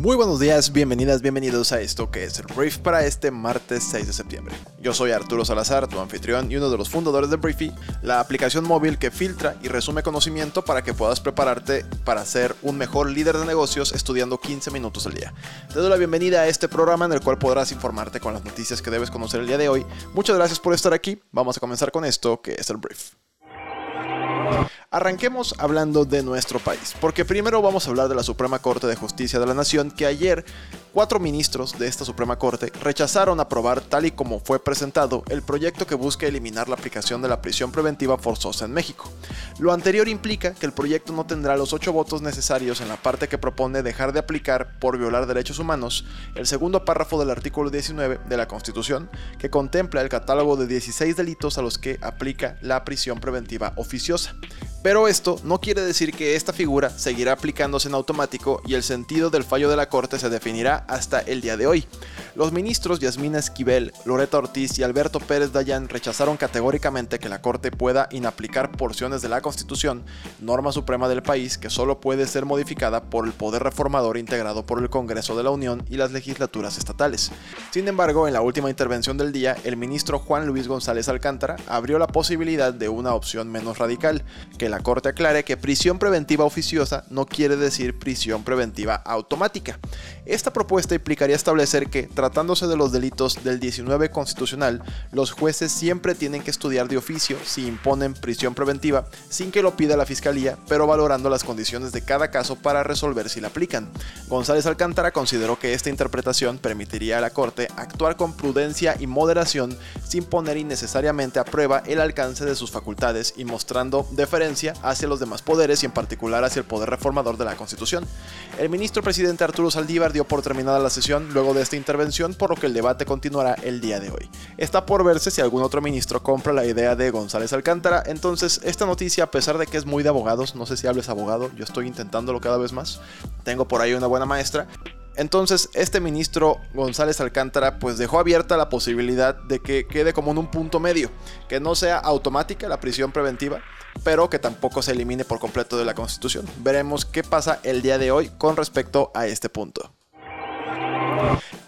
Muy buenos días, bienvenidas, bienvenidos a esto que es el Brief para este martes 6 de septiembre. Yo soy Arturo Salazar, tu anfitrión y uno de los fundadores de Briefy, la aplicación móvil que filtra y resume conocimiento para que puedas prepararte para ser un mejor líder de negocios estudiando 15 minutos al día. Te doy la bienvenida a este programa en el cual podrás informarte con las noticias que debes conocer el día de hoy. Muchas gracias por estar aquí, vamos a comenzar con esto que es el Brief. Arranquemos hablando de nuestro país, porque primero vamos a hablar de la Suprema Corte de Justicia de la Nación, que ayer cuatro ministros de esta Suprema Corte rechazaron aprobar tal y como fue presentado el proyecto que busca eliminar la aplicación de la prisión preventiva forzosa en México. Lo anterior implica que el proyecto no tendrá los ocho votos necesarios en la parte que propone dejar de aplicar por violar derechos humanos el segundo párrafo del artículo 19 de la Constitución, que contempla el catálogo de 16 delitos a los que aplica la prisión preventiva oficiosa. Pero esto no quiere decir que esta figura seguirá aplicándose en automático y el sentido del fallo de la Corte se definirá hasta el día de hoy. Los ministros Yasmina Esquivel, Loreta Ortiz y Alberto Pérez Dayan rechazaron categóricamente que la Corte pueda inaplicar porciones de la Constitución, norma suprema del país que solo puede ser modificada por el poder reformador integrado por el Congreso de la Unión y las legislaturas estatales. Sin embargo, en la última intervención del día, el ministro Juan Luis González Alcántara abrió la posibilidad de una opción menos radical, que la Corte aclare que prisión preventiva oficiosa no quiere decir prisión preventiva automática. Esta propuesta implicaría establecer que, tratándose de los delitos del 19 constitucional, los jueces siempre tienen que estudiar de oficio si imponen prisión preventiva sin que lo pida la fiscalía, pero valorando las condiciones de cada caso para resolver si la aplican. González Alcántara consideró que esta interpretación permitiría a la Corte actuar con prudencia y moderación sin poner innecesariamente a prueba el alcance de sus facultades y mostrando deferencia hacia los demás poderes y en particular hacia el poder reformador de la Constitución. El ministro presidente Arturo Saldívar dio por terminada la sesión luego de esta intervención, por lo que el debate continuará el día de hoy. Está por verse si algún otro ministro compra la idea de González Alcántara, entonces esta noticia, a pesar de que es muy de abogados, no sé si hables abogado, yo estoy intentándolo cada vez más, tengo por ahí una buena maestra, entonces, este ministro González Alcántara pues dejó abierta la posibilidad de que quede como en un punto medio, que no sea automática la prisión preventiva, pero que tampoco se elimine por completo de la Constitución. Veremos qué pasa el día de hoy con respecto a este punto.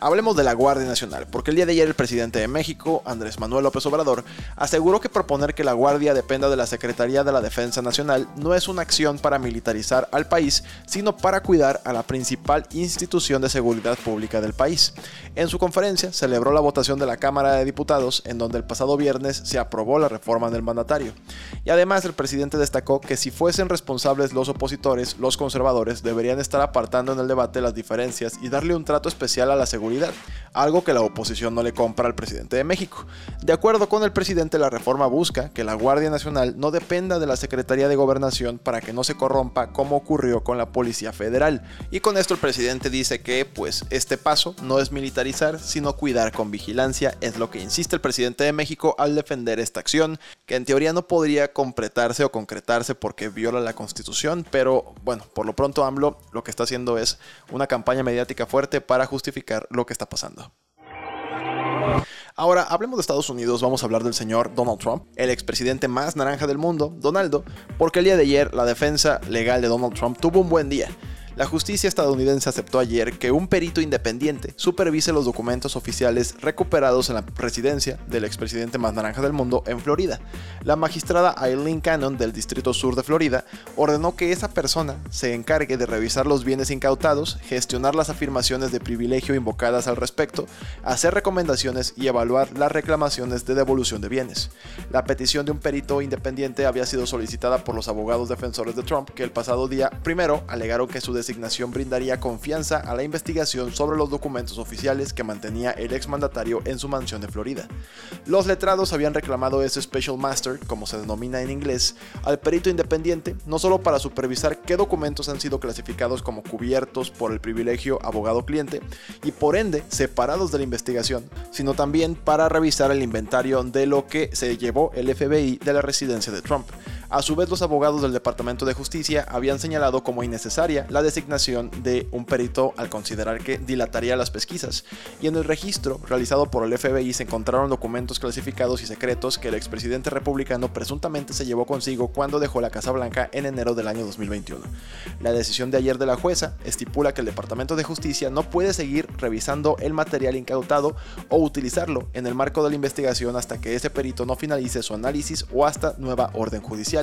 Hablemos de la Guardia Nacional, porque el día de ayer el presidente de México, Andrés Manuel López Obrador, aseguró que proponer que la Guardia dependa de la Secretaría de la Defensa Nacional no es una acción para militarizar al país, sino para cuidar a la principal institución de seguridad pública del país. En su conferencia celebró la votación de la Cámara de Diputados, en donde el pasado viernes se aprobó la reforma del mandatario. Y además el presidente destacó que si fuesen responsables los opositores, los conservadores deberían estar apartando en el debate las diferencias y darle un trato especial a la seguridad algo que la oposición no le compra al presidente de México. De acuerdo con el presidente, la reforma busca que la Guardia Nacional no dependa de la Secretaría de Gobernación para que no se corrompa como ocurrió con la Policía Federal. Y con esto el presidente dice que pues este paso no es militarizar, sino cuidar con vigilancia, es lo que insiste el presidente de México al defender esta acción, que en teoría no podría completarse o concretarse porque viola la Constitución, pero bueno, por lo pronto AMLO lo que está haciendo es una campaña mediática fuerte para justificar lo que está pasando. Ahora, hablemos de Estados Unidos, vamos a hablar del señor Donald Trump, el expresidente más naranja del mundo, Donaldo, porque el día de ayer la defensa legal de Donald Trump tuvo un buen día. La justicia estadounidense aceptó ayer que un perito independiente supervise los documentos oficiales recuperados en la residencia del expresidente más naranja del mundo en Florida. La magistrada Eileen Cannon del Distrito Sur de Florida ordenó que esa persona se encargue de revisar los bienes incautados, gestionar las afirmaciones de privilegio invocadas al respecto, hacer recomendaciones y evaluar las reclamaciones de devolución de bienes. La petición de un perito independiente había sido solicitada por los abogados defensores de Trump que el pasado día primero alegaron que su designación brindaría confianza a la investigación sobre los documentos oficiales que mantenía el exmandatario en su mansión de Florida. Los letrados habían reclamado ese Special Master, como se denomina en inglés, al perito independiente, no solo para supervisar qué documentos han sido clasificados como cubiertos por el privilegio abogado-cliente y por ende separados de la investigación, sino también para revisar el inventario de lo que se llevó el FBI de la residencia de Trump. A su vez, los abogados del Departamento de Justicia habían señalado como innecesaria la designación de un perito al considerar que dilataría las pesquisas, y en el registro realizado por el FBI se encontraron documentos clasificados y secretos que el expresidente republicano presuntamente se llevó consigo cuando dejó la Casa Blanca en enero del año 2021. La decisión de ayer de la jueza estipula que el Departamento de Justicia no puede seguir revisando el material incautado o utilizarlo en el marco de la investigación hasta que ese perito no finalice su análisis o hasta nueva orden judicial.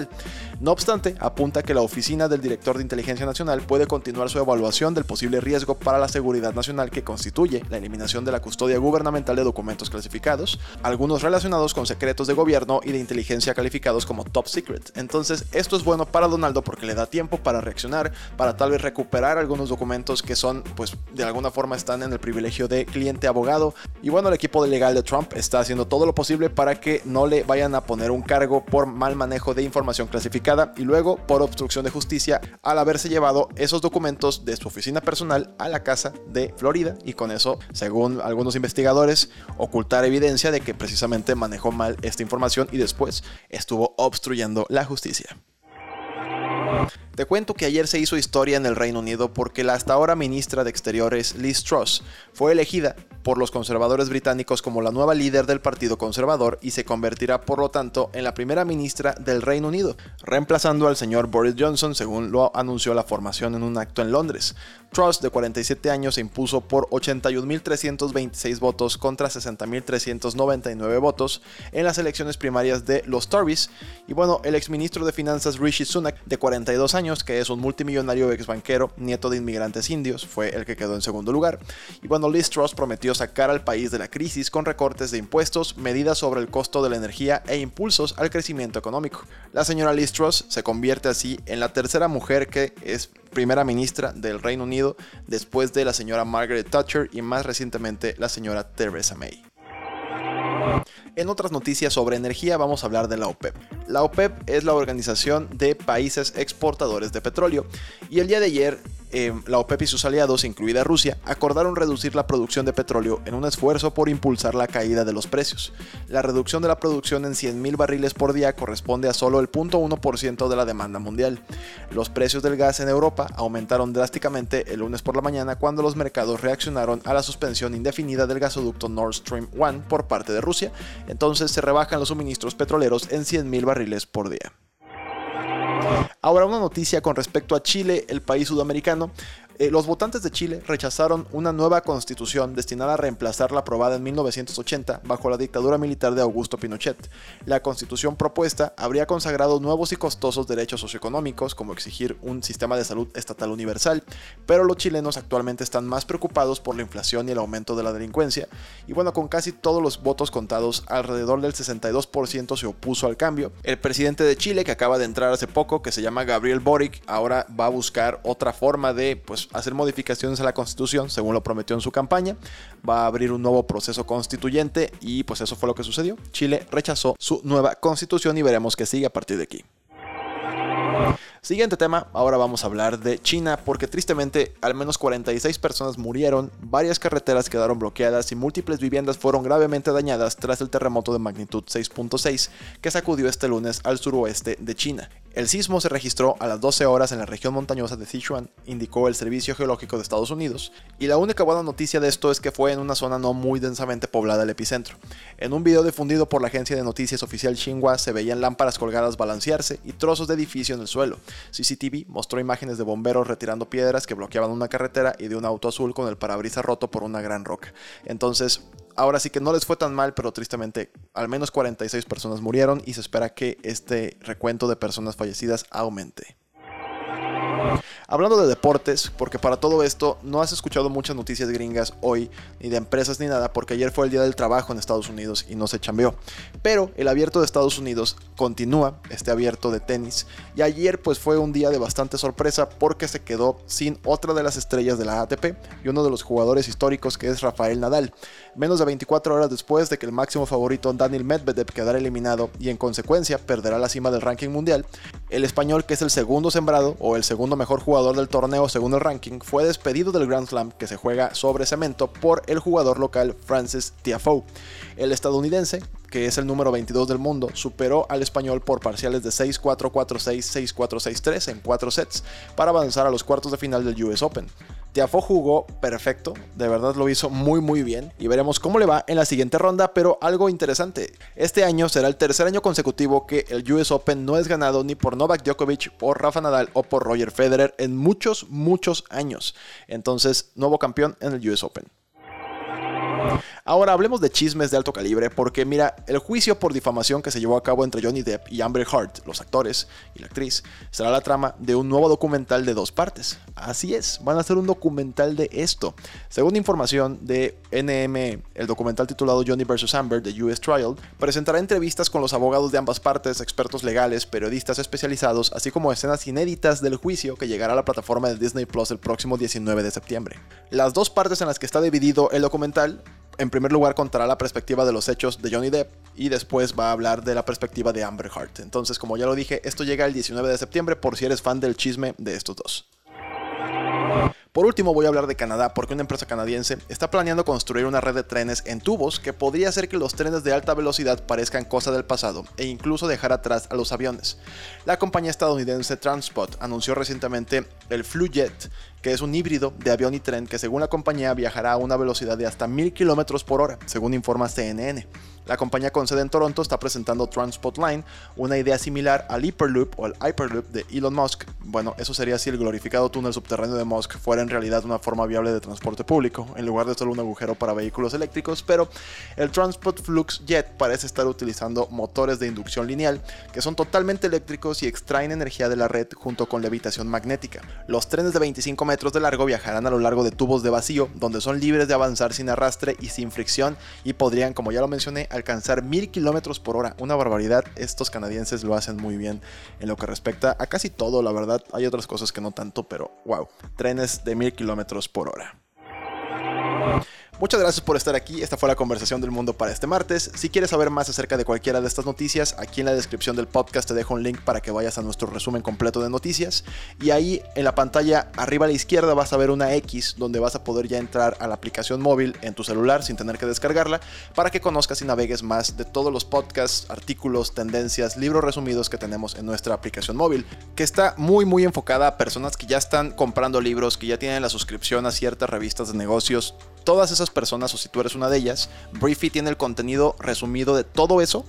No obstante, apunta que la oficina del director de inteligencia nacional puede continuar su evaluación del posible riesgo para la seguridad nacional que constituye la eliminación de la custodia gubernamental de documentos clasificados, algunos relacionados con secretos de gobierno y de inteligencia calificados como top secret. Entonces, esto es bueno para Donaldo porque le da tiempo para reaccionar, para tal vez recuperar algunos documentos que son, pues, de alguna forma están en el privilegio de cliente abogado. Y bueno, el equipo legal de Trump está haciendo todo lo posible para que no le vayan a poner un cargo por mal manejo de información clasificada y luego por obstrucción de justicia al haberse llevado esos documentos de su oficina personal a la casa de Florida y con eso, según algunos investigadores, ocultar evidencia de que precisamente manejó mal esta información y después estuvo obstruyendo la justicia. Te cuento que ayer se hizo historia en el Reino Unido porque la hasta ahora ministra de Exteriores Liz Truss fue elegida por los conservadores británicos como la nueva líder del Partido Conservador y se convertirá por lo tanto en la primera ministra del Reino Unido, reemplazando al señor Boris Johnson según lo anunció la formación en un acto en Londres. Truss, de 47 años, se impuso por 81.326 votos contra 60.399 votos en las elecciones primarias de los Tories. Y bueno, el exministro de Finanzas Rishi Sunak, de 42 años, que es un multimillonario ex banquero, nieto de inmigrantes indios, fue el que quedó en segundo lugar. Y bueno, Liz Truss prometió sacar al país de la crisis con recortes de impuestos, medidas sobre el costo de la energía e impulsos al crecimiento económico. La señora Liz Truss se convierte así en la tercera mujer que es primera ministra del Reino Unido después de la señora Margaret Thatcher y más recientemente la señora Theresa May. En otras noticias sobre energía vamos a hablar de la OPEP. La OPEP es la Organización de Países Exportadores de Petróleo y el día de ayer eh, la OPEP y sus aliados, incluida Rusia, acordaron reducir la producción de petróleo en un esfuerzo por impulsar la caída de los precios. La reducción de la producción en 100.000 barriles por día corresponde a solo el 0.1% de la demanda mundial. Los precios del gas en Europa aumentaron drásticamente el lunes por la mañana cuando los mercados reaccionaron a la suspensión indefinida del gasoducto Nord Stream 1 por parte de Rusia, entonces se rebajan los suministros petroleros en 100.000 barriles por día. Ahora una noticia con respecto a Chile, el país sudamericano. Eh, los votantes de Chile rechazaron una nueva constitución destinada a reemplazar la aprobada en 1980 bajo la dictadura militar de Augusto Pinochet. La constitución propuesta habría consagrado nuevos y costosos derechos socioeconómicos, como exigir un sistema de salud estatal universal, pero los chilenos actualmente están más preocupados por la inflación y el aumento de la delincuencia, y bueno, con casi todos los votos contados, alrededor del 62% se opuso al cambio. El presidente de Chile, que acaba de entrar hace poco, que se llama Gabriel Boric, ahora va a buscar otra forma de pues, hacer modificaciones a la constitución, según lo prometió en su campaña. Va a abrir un nuevo proceso constituyente y pues eso fue lo que sucedió. Chile rechazó su nueva constitución y veremos qué sigue a partir de aquí. Siguiente tema, ahora vamos a hablar de China porque tristemente al menos 46 personas murieron, varias carreteras quedaron bloqueadas y múltiples viviendas fueron gravemente dañadas tras el terremoto de magnitud 6.6 que sacudió este lunes al suroeste de China. El sismo se registró a las 12 horas en la región montañosa de Sichuan, indicó el Servicio Geológico de Estados Unidos, y la única buena noticia de esto es que fue en una zona no muy densamente poblada el epicentro. En un video difundido por la agencia de noticias oficial Xinhua se veían lámparas colgadas balancearse y trozos de edificio en el suelo. CCTV mostró imágenes de bomberos retirando piedras que bloqueaban una carretera y de un auto azul con el parabrisas roto por una gran roca. Entonces, ahora sí que no les fue tan mal, pero tristemente al menos 46 personas murieron y se espera que este recuento de personas fallecidas aumente. Hablando de deportes, porque para todo esto no has escuchado muchas noticias gringas hoy, ni de empresas ni nada, porque ayer fue el Día del Trabajo en Estados Unidos y no se chambeó. Pero el abierto de Estados Unidos continúa, este abierto de tenis, y ayer pues fue un día de bastante sorpresa porque se quedó sin otra de las estrellas de la ATP y uno de los jugadores históricos que es Rafael Nadal. Menos de 24 horas después de que el máximo favorito Daniel Medvedev quedara eliminado y en consecuencia perderá la cima del ranking mundial, el español que es el segundo sembrado o el segundo mejor jugador del torneo según el ranking, fue despedido del Grand Slam que se juega sobre cemento por el jugador local Francis Tiafoe. El estadounidense que es el número 22 del mundo, superó al español por parciales de 6-4, 4-6, 6-4, 6-3 en 4 sets para avanzar a los cuartos de final del US Open. Tiafo jugó perfecto, de verdad lo hizo muy muy bien y veremos cómo le va en la siguiente ronda, pero algo interesante, este año será el tercer año consecutivo que el US Open no es ganado ni por Novak Djokovic, por Rafa Nadal o por Roger Federer en muchos muchos años. Entonces, nuevo campeón en el US Open. Ahora hablemos de chismes de alto calibre, porque mira, el juicio por difamación que se llevó a cabo entre Johnny Depp y Amber Heard, los actores y la actriz, será la trama de un nuevo documental de dos partes. Así es, van a hacer un documental de esto. Según información de NM, el documental titulado Johnny vs. Amber, The US Trial, presentará entrevistas con los abogados de ambas partes, expertos legales, periodistas especializados, así como escenas inéditas del juicio que llegará a la plataforma de Disney Plus el próximo 19 de septiembre. Las dos partes en las que está dividido el documental en primer lugar contará la perspectiva de los hechos de Johnny Depp y después va a hablar de la perspectiva de Amber Heard. Entonces, como ya lo dije, esto llega el 19 de septiembre por si eres fan del chisme de estos dos. Por último voy a hablar de Canadá porque una empresa canadiense está planeando construir una red de trenes en tubos que podría hacer que los trenes de alta velocidad parezcan cosa del pasado e incluso dejar atrás a los aviones. La compañía estadounidense Transport anunció recientemente el FluJet, que es un híbrido de avión y tren que según la compañía viajará a una velocidad de hasta 1000 km por hora, según informa CNN. La compañía con sede en Toronto está presentando Transport Line, una idea similar al Hyperloop o al Hyperloop de Elon Musk. Bueno, eso sería si el glorificado túnel subterráneo de Musk fuera en realidad una forma viable de transporte público, en lugar de solo un agujero para vehículos eléctricos, pero el Transport Flux Jet parece estar utilizando motores de inducción lineal que son totalmente eléctricos y extraen energía de la red junto con levitación magnética. Los trenes de 25 de largo viajarán a lo largo de tubos de vacío, donde son libres de avanzar sin arrastre y sin fricción y podrían, como ya lo mencioné, alcanzar 1000 kilómetros por hora. Una barbaridad. Estos canadienses lo hacen muy bien en lo que respecta a casi todo, la verdad. Hay otras cosas que no tanto, pero wow. Trenes de 1000 kilómetros por hora. Muchas gracias por estar aquí, esta fue la conversación del mundo para este martes. Si quieres saber más acerca de cualquiera de estas noticias, aquí en la descripción del podcast te dejo un link para que vayas a nuestro resumen completo de noticias. Y ahí en la pantalla arriba a la izquierda vas a ver una X donde vas a poder ya entrar a la aplicación móvil en tu celular sin tener que descargarla para que conozcas y navegues más de todos los podcasts, artículos, tendencias, libros resumidos que tenemos en nuestra aplicación móvil, que está muy muy enfocada a personas que ya están comprando libros, que ya tienen la suscripción a ciertas revistas de negocios, todas esas personas, o si tú eres una de ellas, Briefy tiene el contenido resumido de todo eso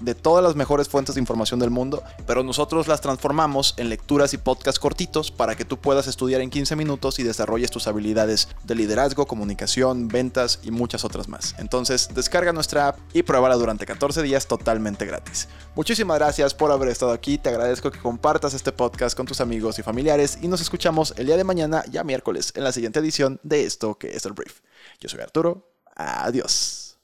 de todas las mejores fuentes de información del mundo, pero nosotros las transformamos en lecturas y podcasts cortitos para que tú puedas estudiar en 15 minutos y desarrolles tus habilidades de liderazgo, comunicación, ventas y muchas otras más. Entonces, descarga nuestra app y pruébala durante 14 días totalmente gratis. Muchísimas gracias por haber estado aquí, te agradezco que compartas este podcast con tus amigos y familiares y nos escuchamos el día de mañana, ya miércoles, en la siguiente edición de esto que es el Brief. Yo soy Arturo. Adiós.